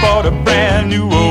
Bought a brand new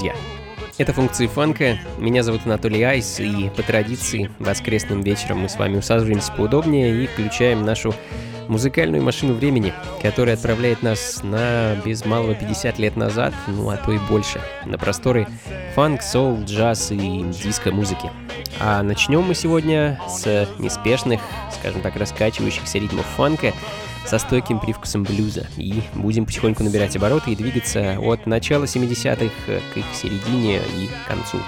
друзья! Это функции фанка. Меня зовут Анатолий Айс, и по традиции воскресным вечером мы с вами усаживаемся поудобнее и включаем нашу музыкальную машину времени, которая отправляет нас на без малого 50 лет назад, ну а то и больше, на просторы фанк, соул, джаз и диско-музыки. А начнем мы сегодня с неспешных, скажем так, раскачивающихся ритмов фанка, со стойким привкусом блюза. И будем потихоньку набирать обороты и двигаться от начала 70-х к их середине и концу.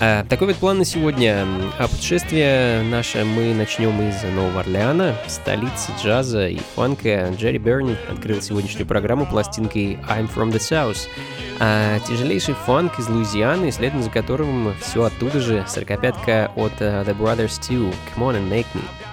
А, такой вот план на сегодня. А путешествие наше мы начнем из Нового Орлеана, столицы джаза и фанка. Джерри Берни открыл сегодняшнюю программу пластинкой I'm From The South. А тяжелейший фанк из Луизианы, следом за которым все оттуда же, сорокопятка от uh, The Brothers 2, Come On and Make Me.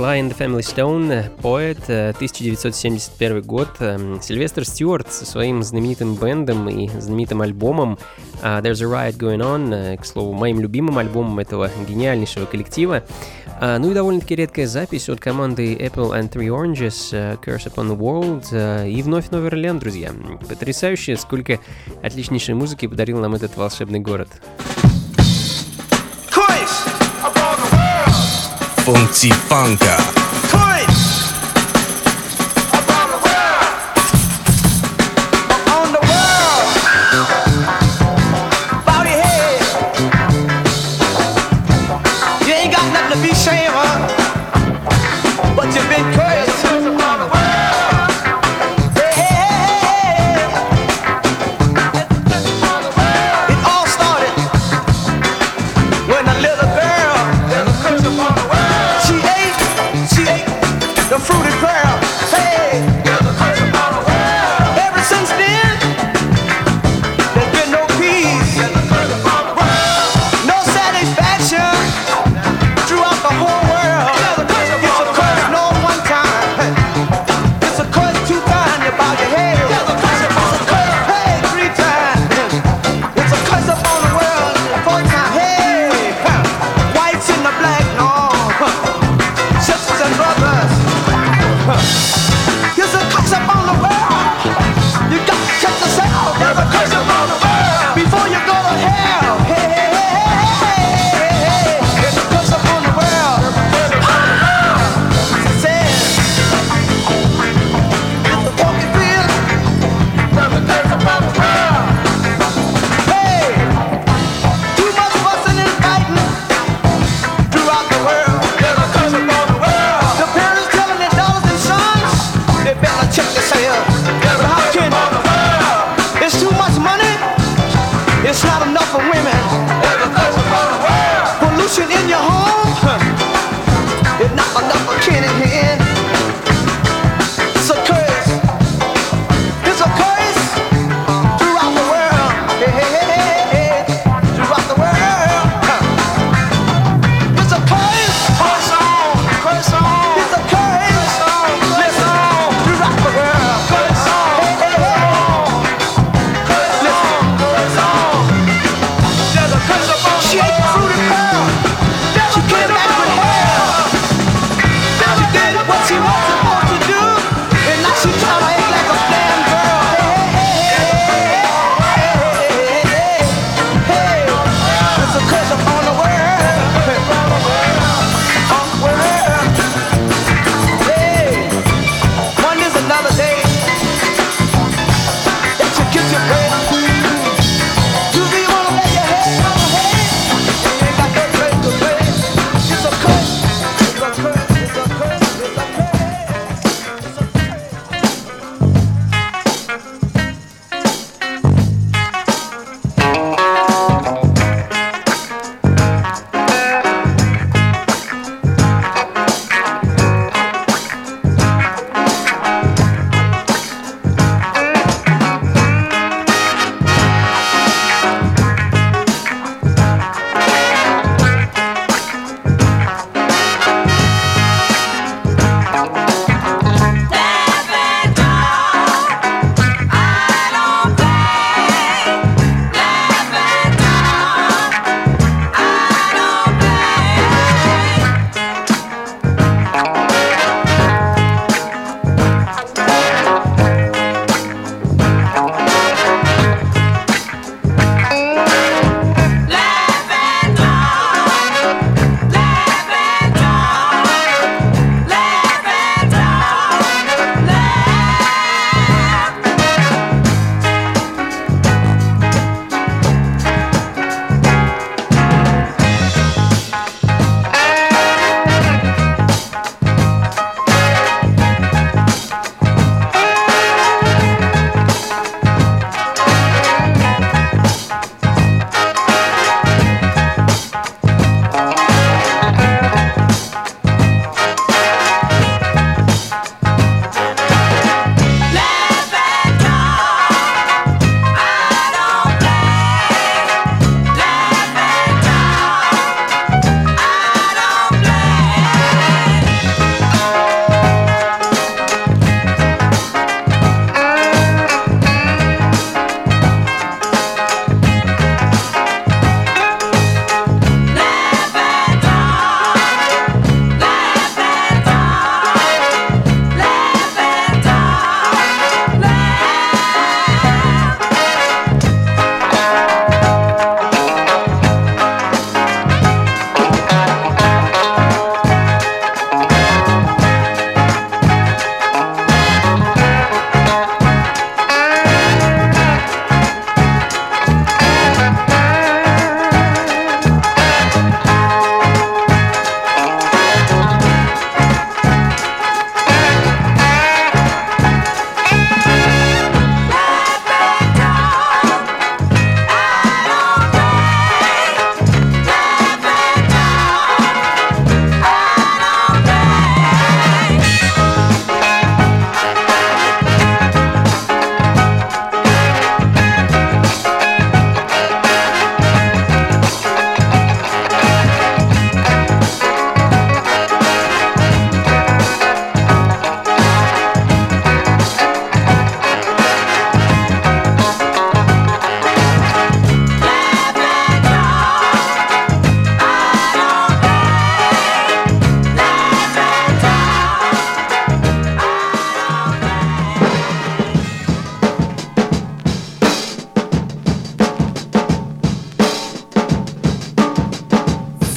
Sly and the Family Stone, поэт, 1971 год. Сильвестр Стюарт со своим знаменитым бендом и знаменитым альбомом There's a Riot Going On, к слову, моим любимым альбомом этого гениальнейшего коллектива. Ну и довольно-таки редкая запись от команды Apple and Three Oranges, Curse Upon the World и вновь Орлеан, друзья. Потрясающе, сколько отличнейшей музыки подарил нам этот волшебный город. Funkzifanker.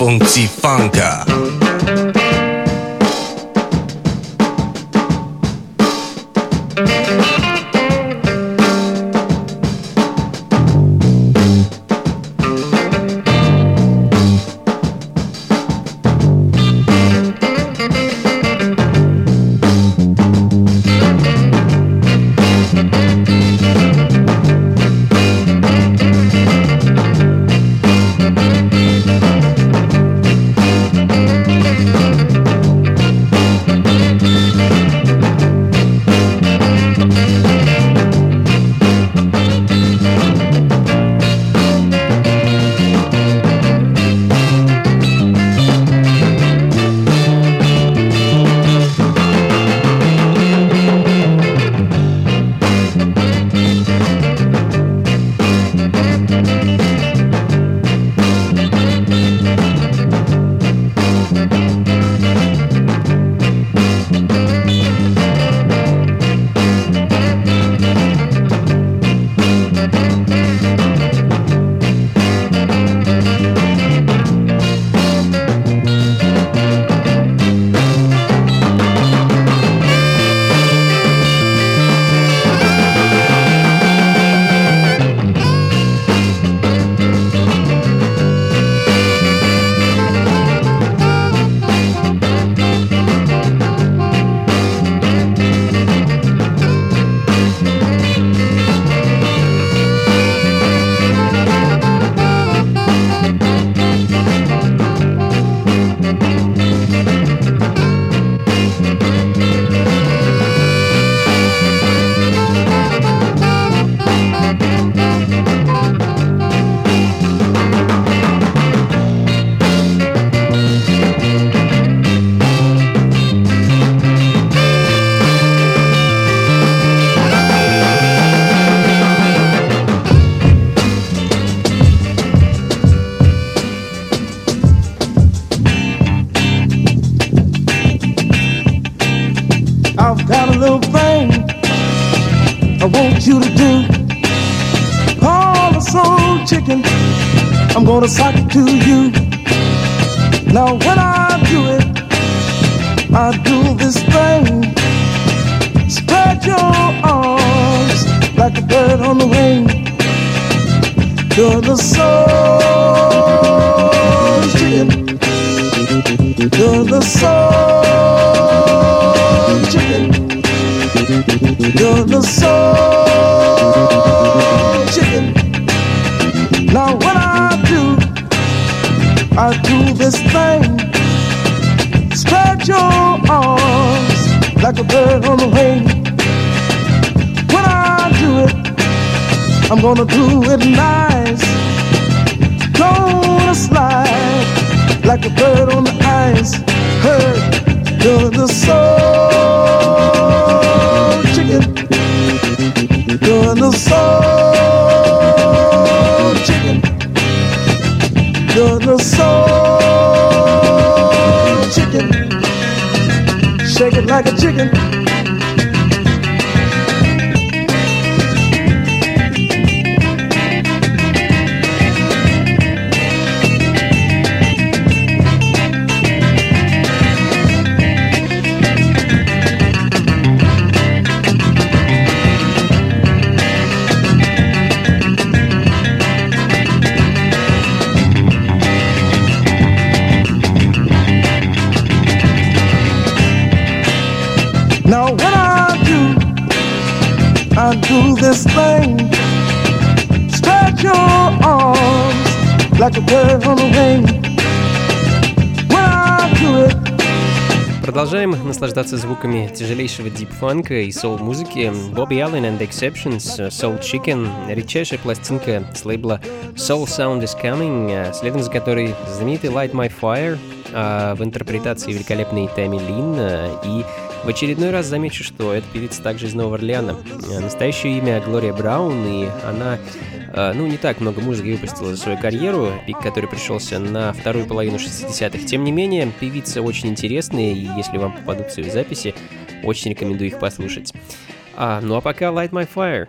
Funky Funka. Gonna sock it to you. Now when I do it, I do this thing. Spread your arms like a bird on the wing. You're the soul chicken. You're the soul You're the soul chicken. Now when I do, I do this thing. Spread your arms like a bird on the wing. When I do it, I'm gonna do it nice. Gonna slide like a bird on the ice. Hey, you're the soul chicken. You're the soul. You're the soul chicken. Shake it like a chicken. The. Продолжаем наслаждаться звуками тяжелейшего дип-фанка и соул-музыки. Бобби Аллен and Exceptions, Soul Chicken, редчайшая пластинка с лейбла Soul Sound is Coming, следом за которой знаменитый Light My Fire в интерпретации великолепной Тами Лин и в очередной раз замечу, что эта певица также из Нового Орлеана. Э, настоящее имя Глория Браун, и она э, ну, не так много музыки выпустила за свою карьеру, пик который пришелся на вторую половину 60-х. Тем не менее, певица очень интересная, и если вам попадутся ее записи, очень рекомендую их послушать. А, ну а пока Light My Fire.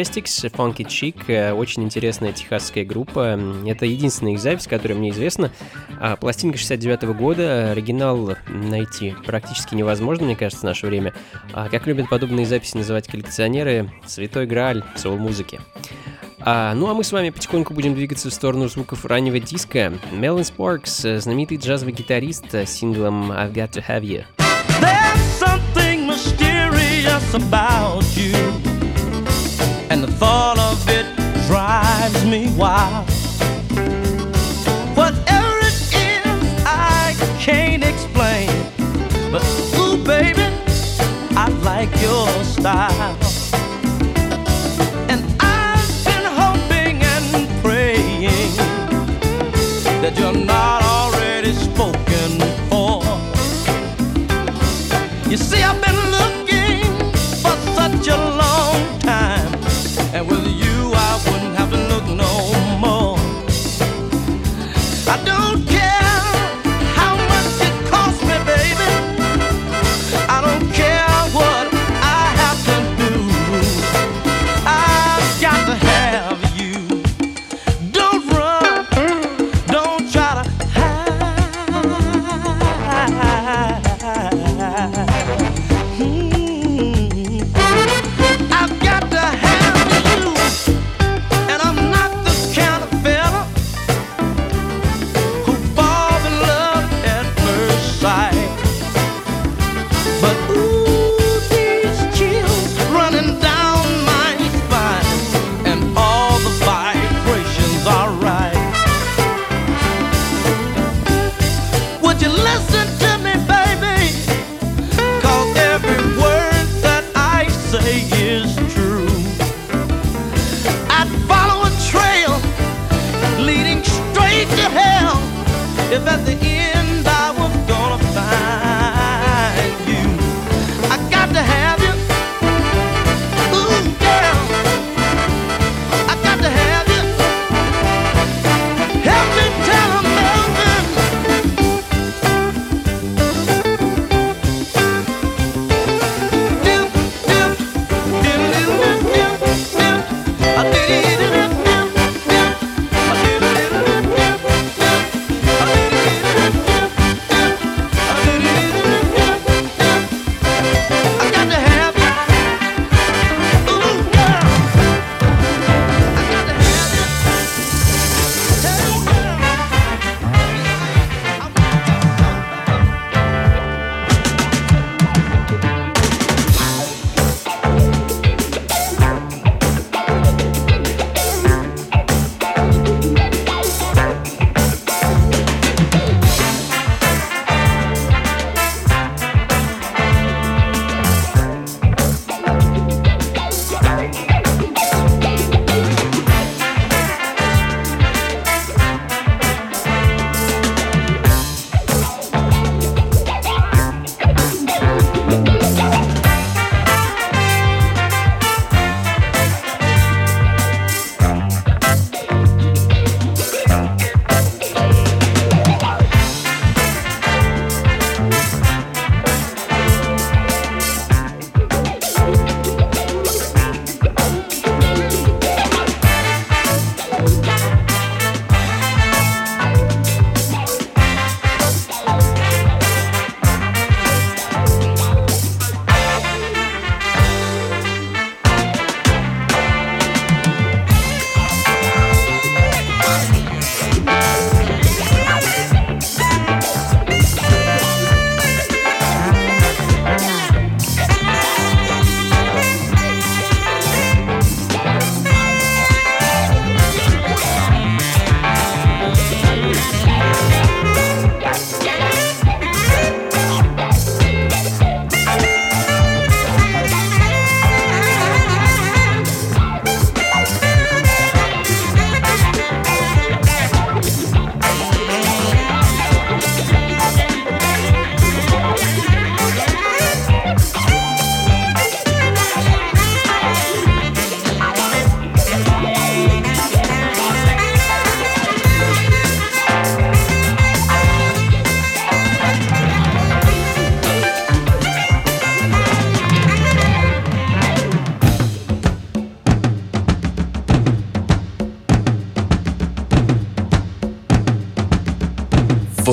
Majestics, Funky Chic, очень интересная техасская группа. Это единственная их запись, которая мне известна. А, пластинка 69 -го года, оригинал найти практически невозможно, мне кажется, в наше время. А, как любят подобные записи называть коллекционеры, святой грааль соул-музыки. А, ну а мы с вами потихоньку будем двигаться в сторону звуков раннего диска. Мелвин Спаркс, знаменитый джазовый гитарист с синглом I've Got To Have You. There's something mysterious about you thought of it drives me wild. Whatever it is, I can't explain. But ooh baby, I like your style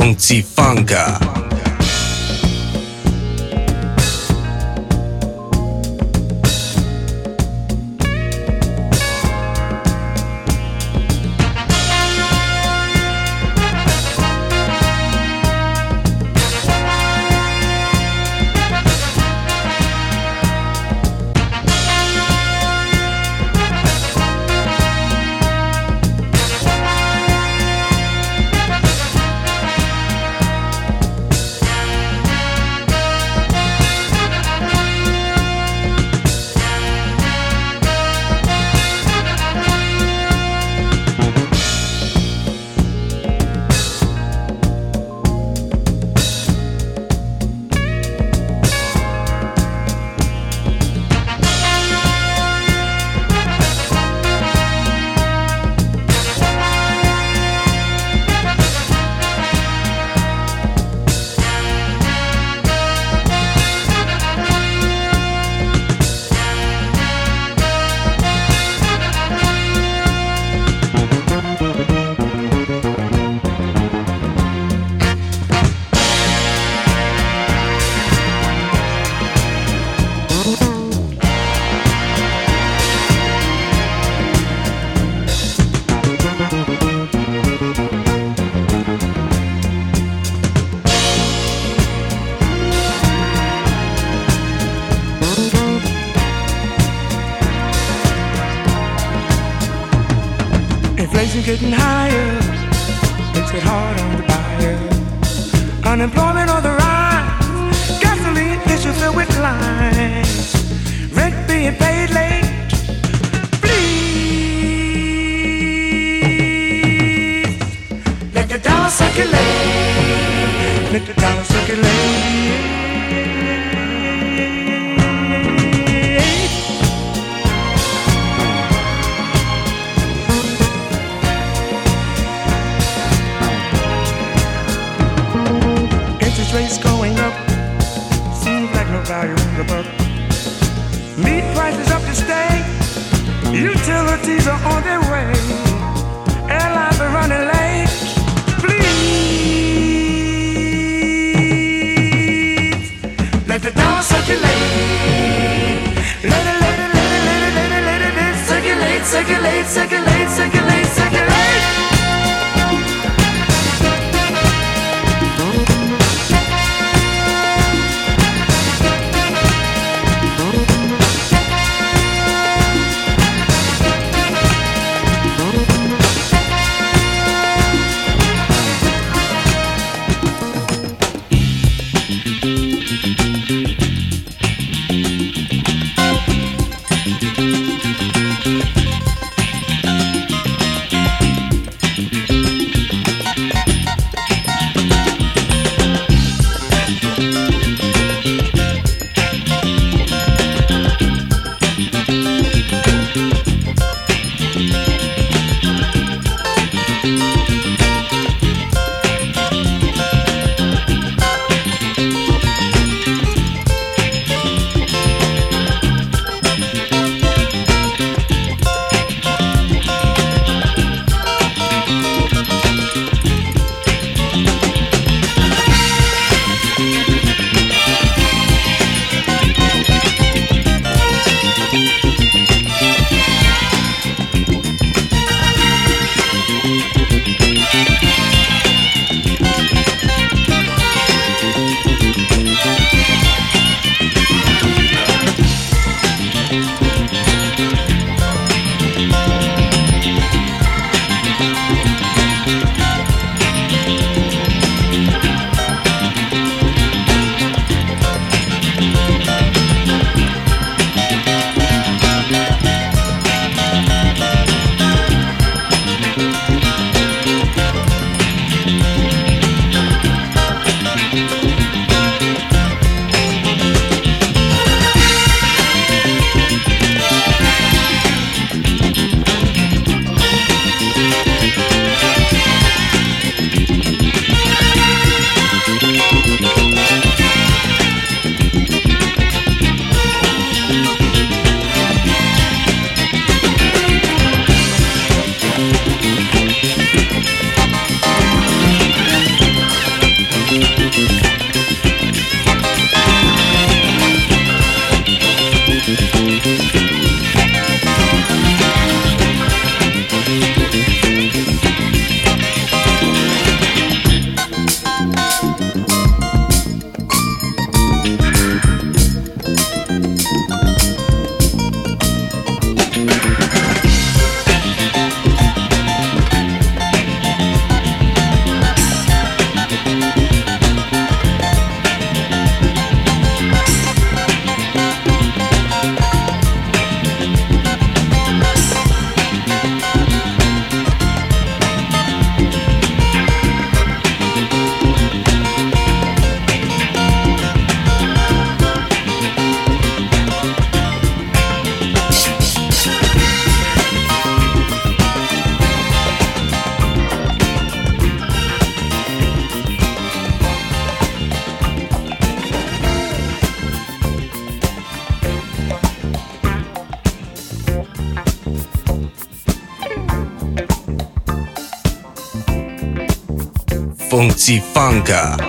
Funky Funka. Circulate, let the dollar circulate. Mitzi Funka.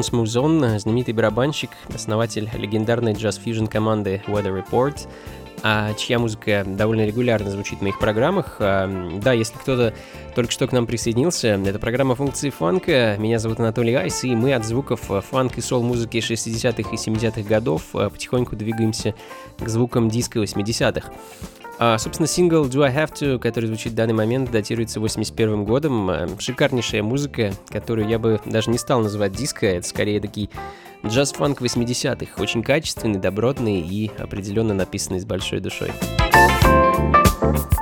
Альфонс Музон, знаменитый барабанщик, основатель легендарной джаз-фьюжн команды Weather Report, а чья музыка довольно регулярно звучит в моих программах. А, да, если кто-то только что к нам присоединился, это программа функции фанка. Меня зовут Анатолий Айс, и мы от звуков фанк и сол-музыки 60-х и 70-х годов а, потихоньку двигаемся к звукам диска 80-х. А, собственно, сингл Do I Have To, который звучит в данный момент, датируется 81 годом. Шикарнейшая музыка, которую я бы даже не стал называть диско, это скорее такие джаз-фанк 80-х. Очень качественный, добротный и определенно написанный с большой душой. Тана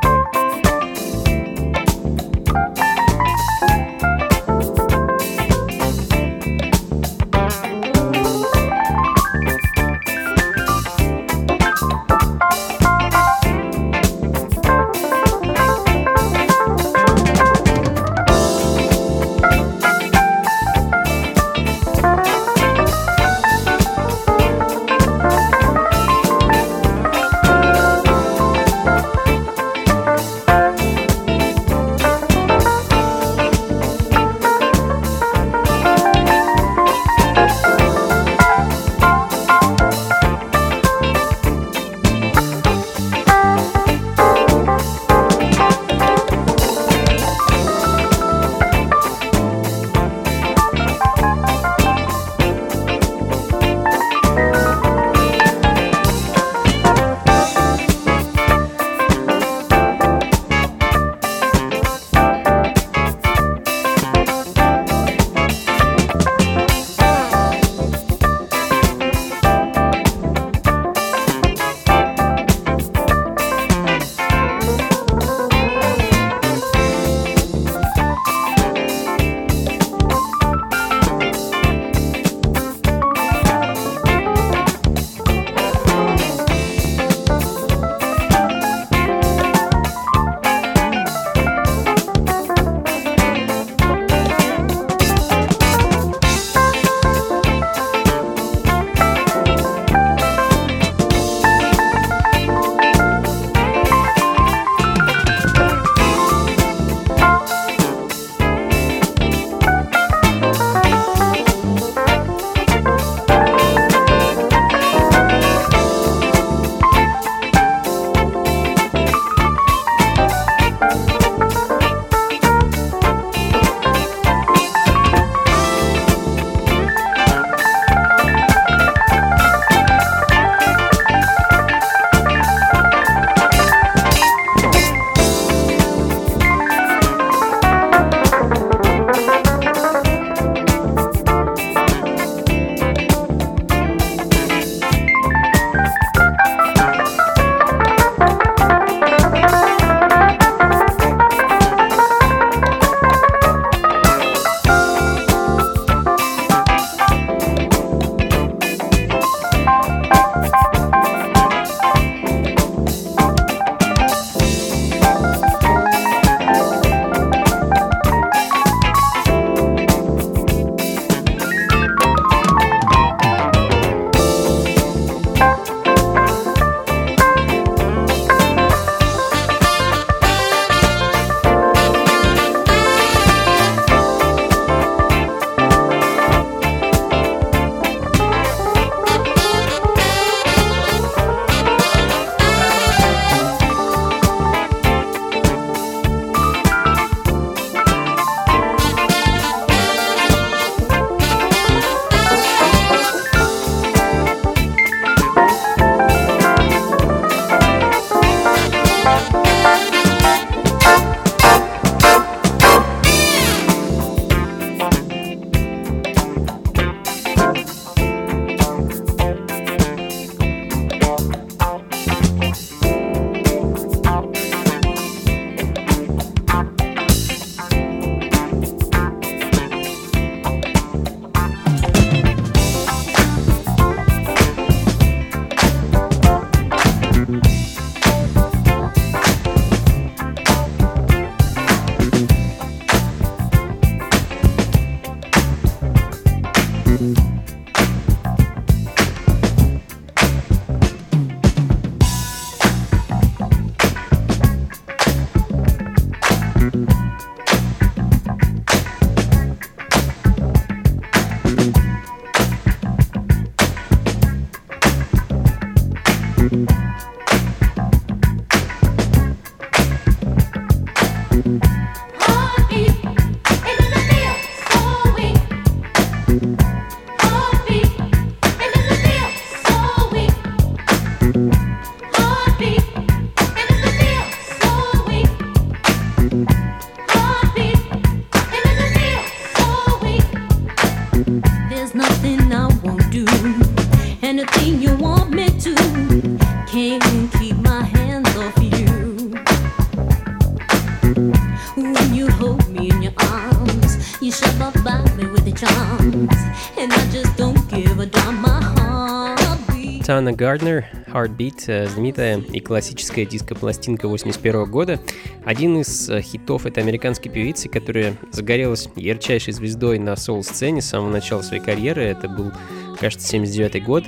Гарднер, Heartbeat, э, знаменитая и классическая диско-пластинка 81 года. Один из э, хитов этой американской певицы, которая загорелась ярчайшей звездой на соул-сцене с самого начала своей карьеры. Это был, кажется, 79 год.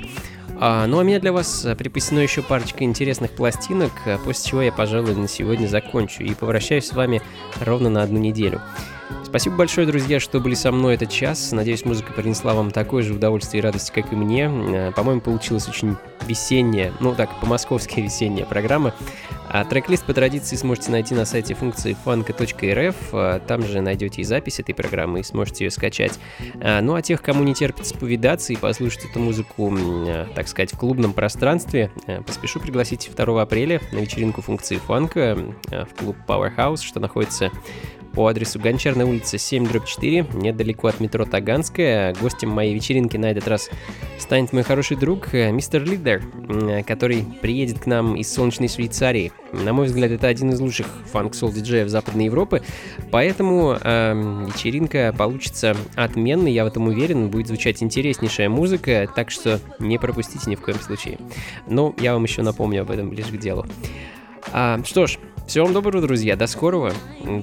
А, ну а меня для вас э, припасено еще парочка интересных пластинок, после чего я, пожалуй, на сегодня закончу и попрощаюсь с вами ровно на одну неделю. Спасибо большое, друзья, что были со мной этот час. Надеюсь, музыка принесла вам такое же удовольствие и радость, как и мне. Э, по-моему, получилась очень весенняя, ну так, по-московски весенняя программа. А трек-лист по традиции сможете найти на сайте функции funk.rf. А там же найдете и запись этой программы, и сможете ее скачать. А, ну а тех, кому не терпится повидаться и послушать эту музыку, э, так сказать, в клубном пространстве, э, поспешу пригласить 2 апреля на вечеринку функции фанка в клуб Powerhouse, что находится по адресу Гончарная улица 7 4, недалеко от метро Таганская. Гостем моей вечеринки на этот раз станет мой хороший друг э, мистер Лидер, который приедет к нам из солнечной Швейцарии. На мой взгляд, это один из лучших фанк-сол диджеев Западной Европы, поэтому э, вечеринка получится отменной, я в этом уверен, будет звучать интереснейшая музыка, так что не пропустите ни в коем случае. Но я вам еще напомню об этом ближе к делу. А, что ж, всего вам доброго, друзья, до скорого.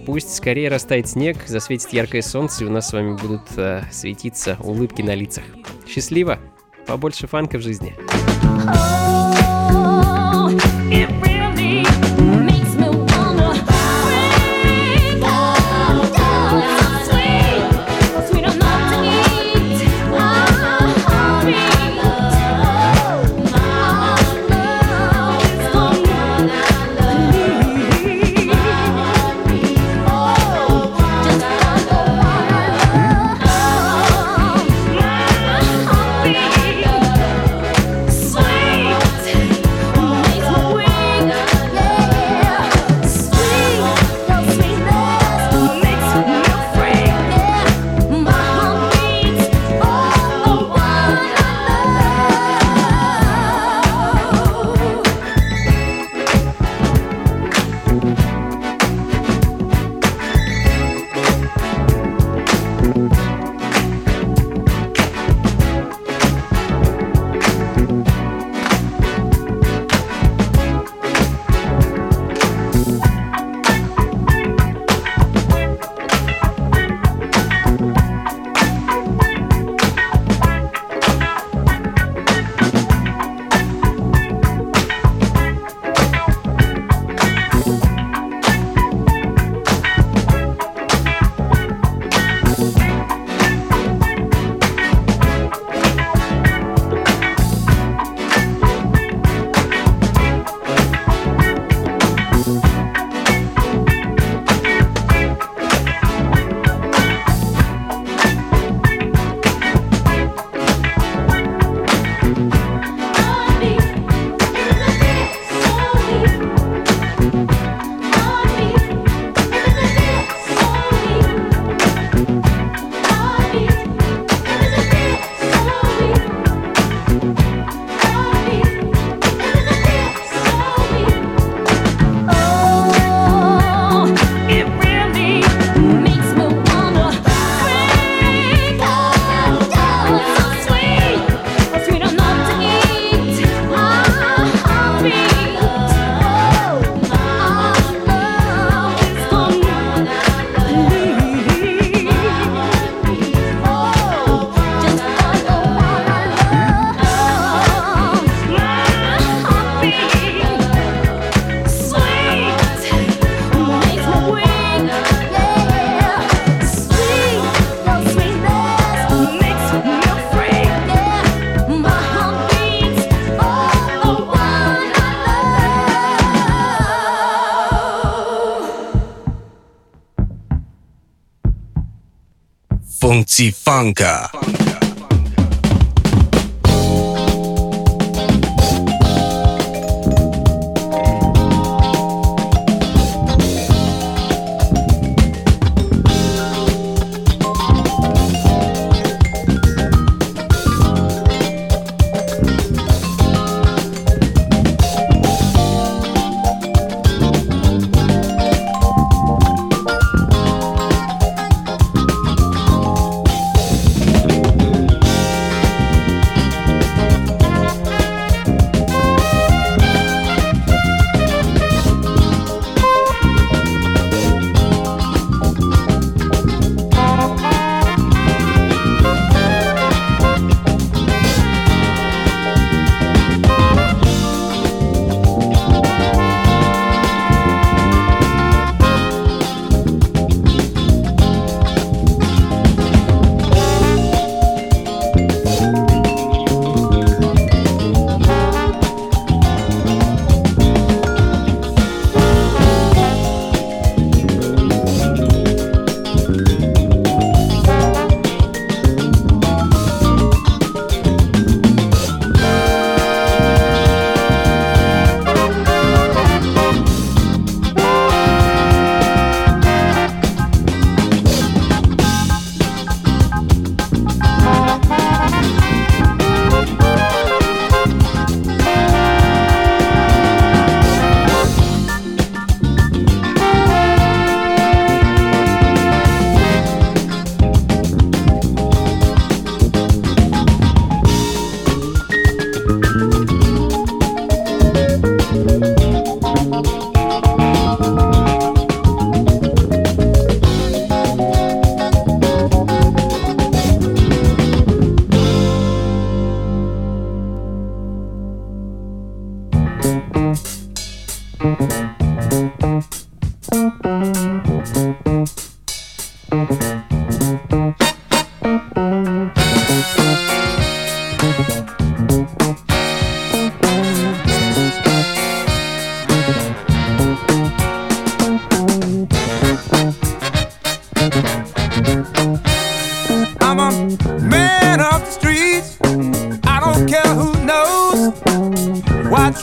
Пусть скорее растает снег, засветит яркое солнце, и у нас с вами будут э, светиться улыбки на лицах. Счастливо! Побольше фанка в жизни. Oh, Funky Funka.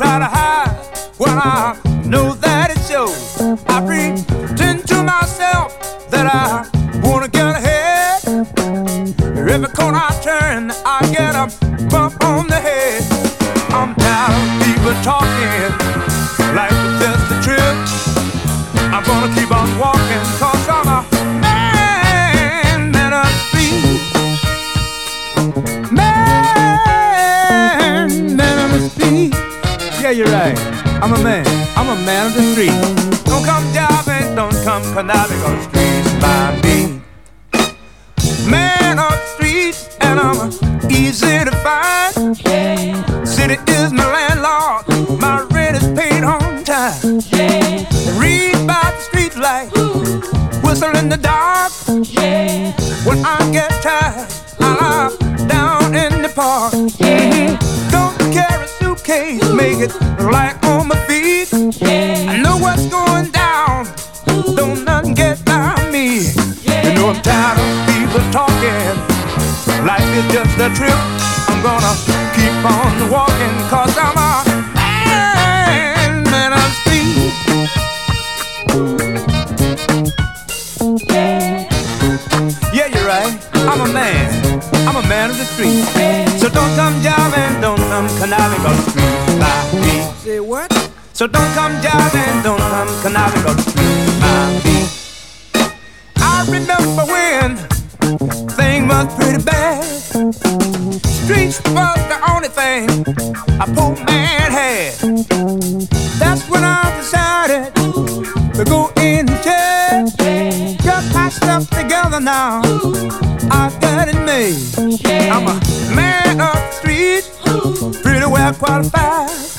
try to hide what I know that it shows. I pretend to myself that I wanna get ahead. Every corner I turn, I get a bump on the head. I'm tired of people talking like. right. I'm a man, I'm a man of the street. Don't come jiving. don't come conniving on the street. trip. I'm gonna keep on walking, cause I'm a man, man of steel. Yeah, you're right. I'm a man. I'm a man of the street. So don't come jiving, don't come conniving, cause the street fly me. Say what? So don't come jiving, don't I'm a man of the street, pretty well qualified.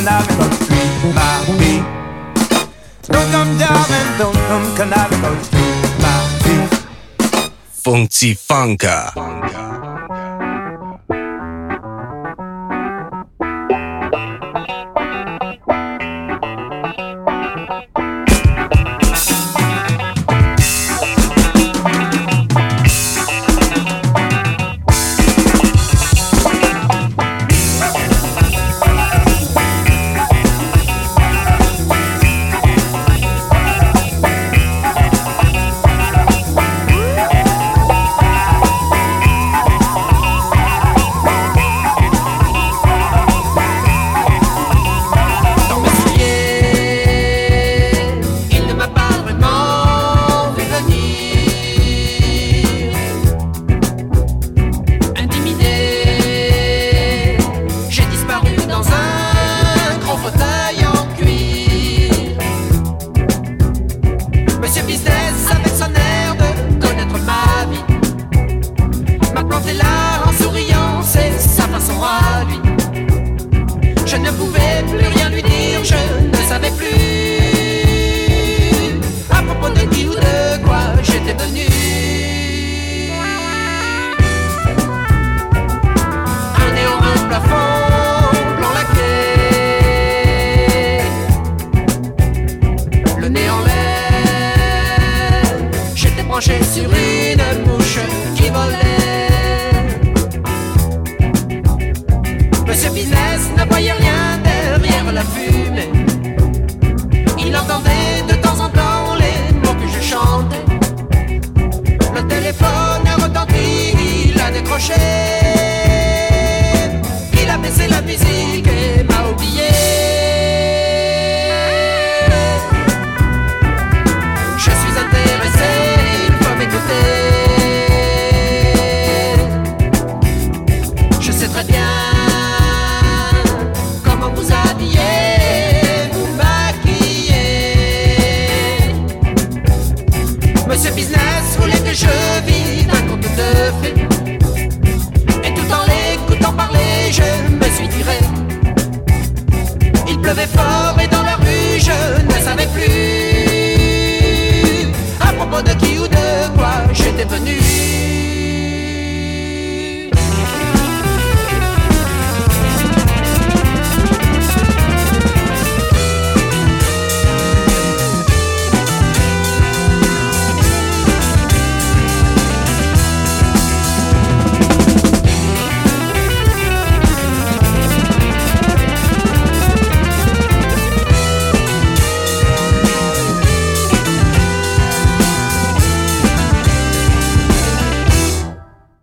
cannabis street, my feet. Don't come diving, don't come cannabis street, my beat. Funky Funka. Funka. ne pouvais plus rien lui dire, je ne savais plus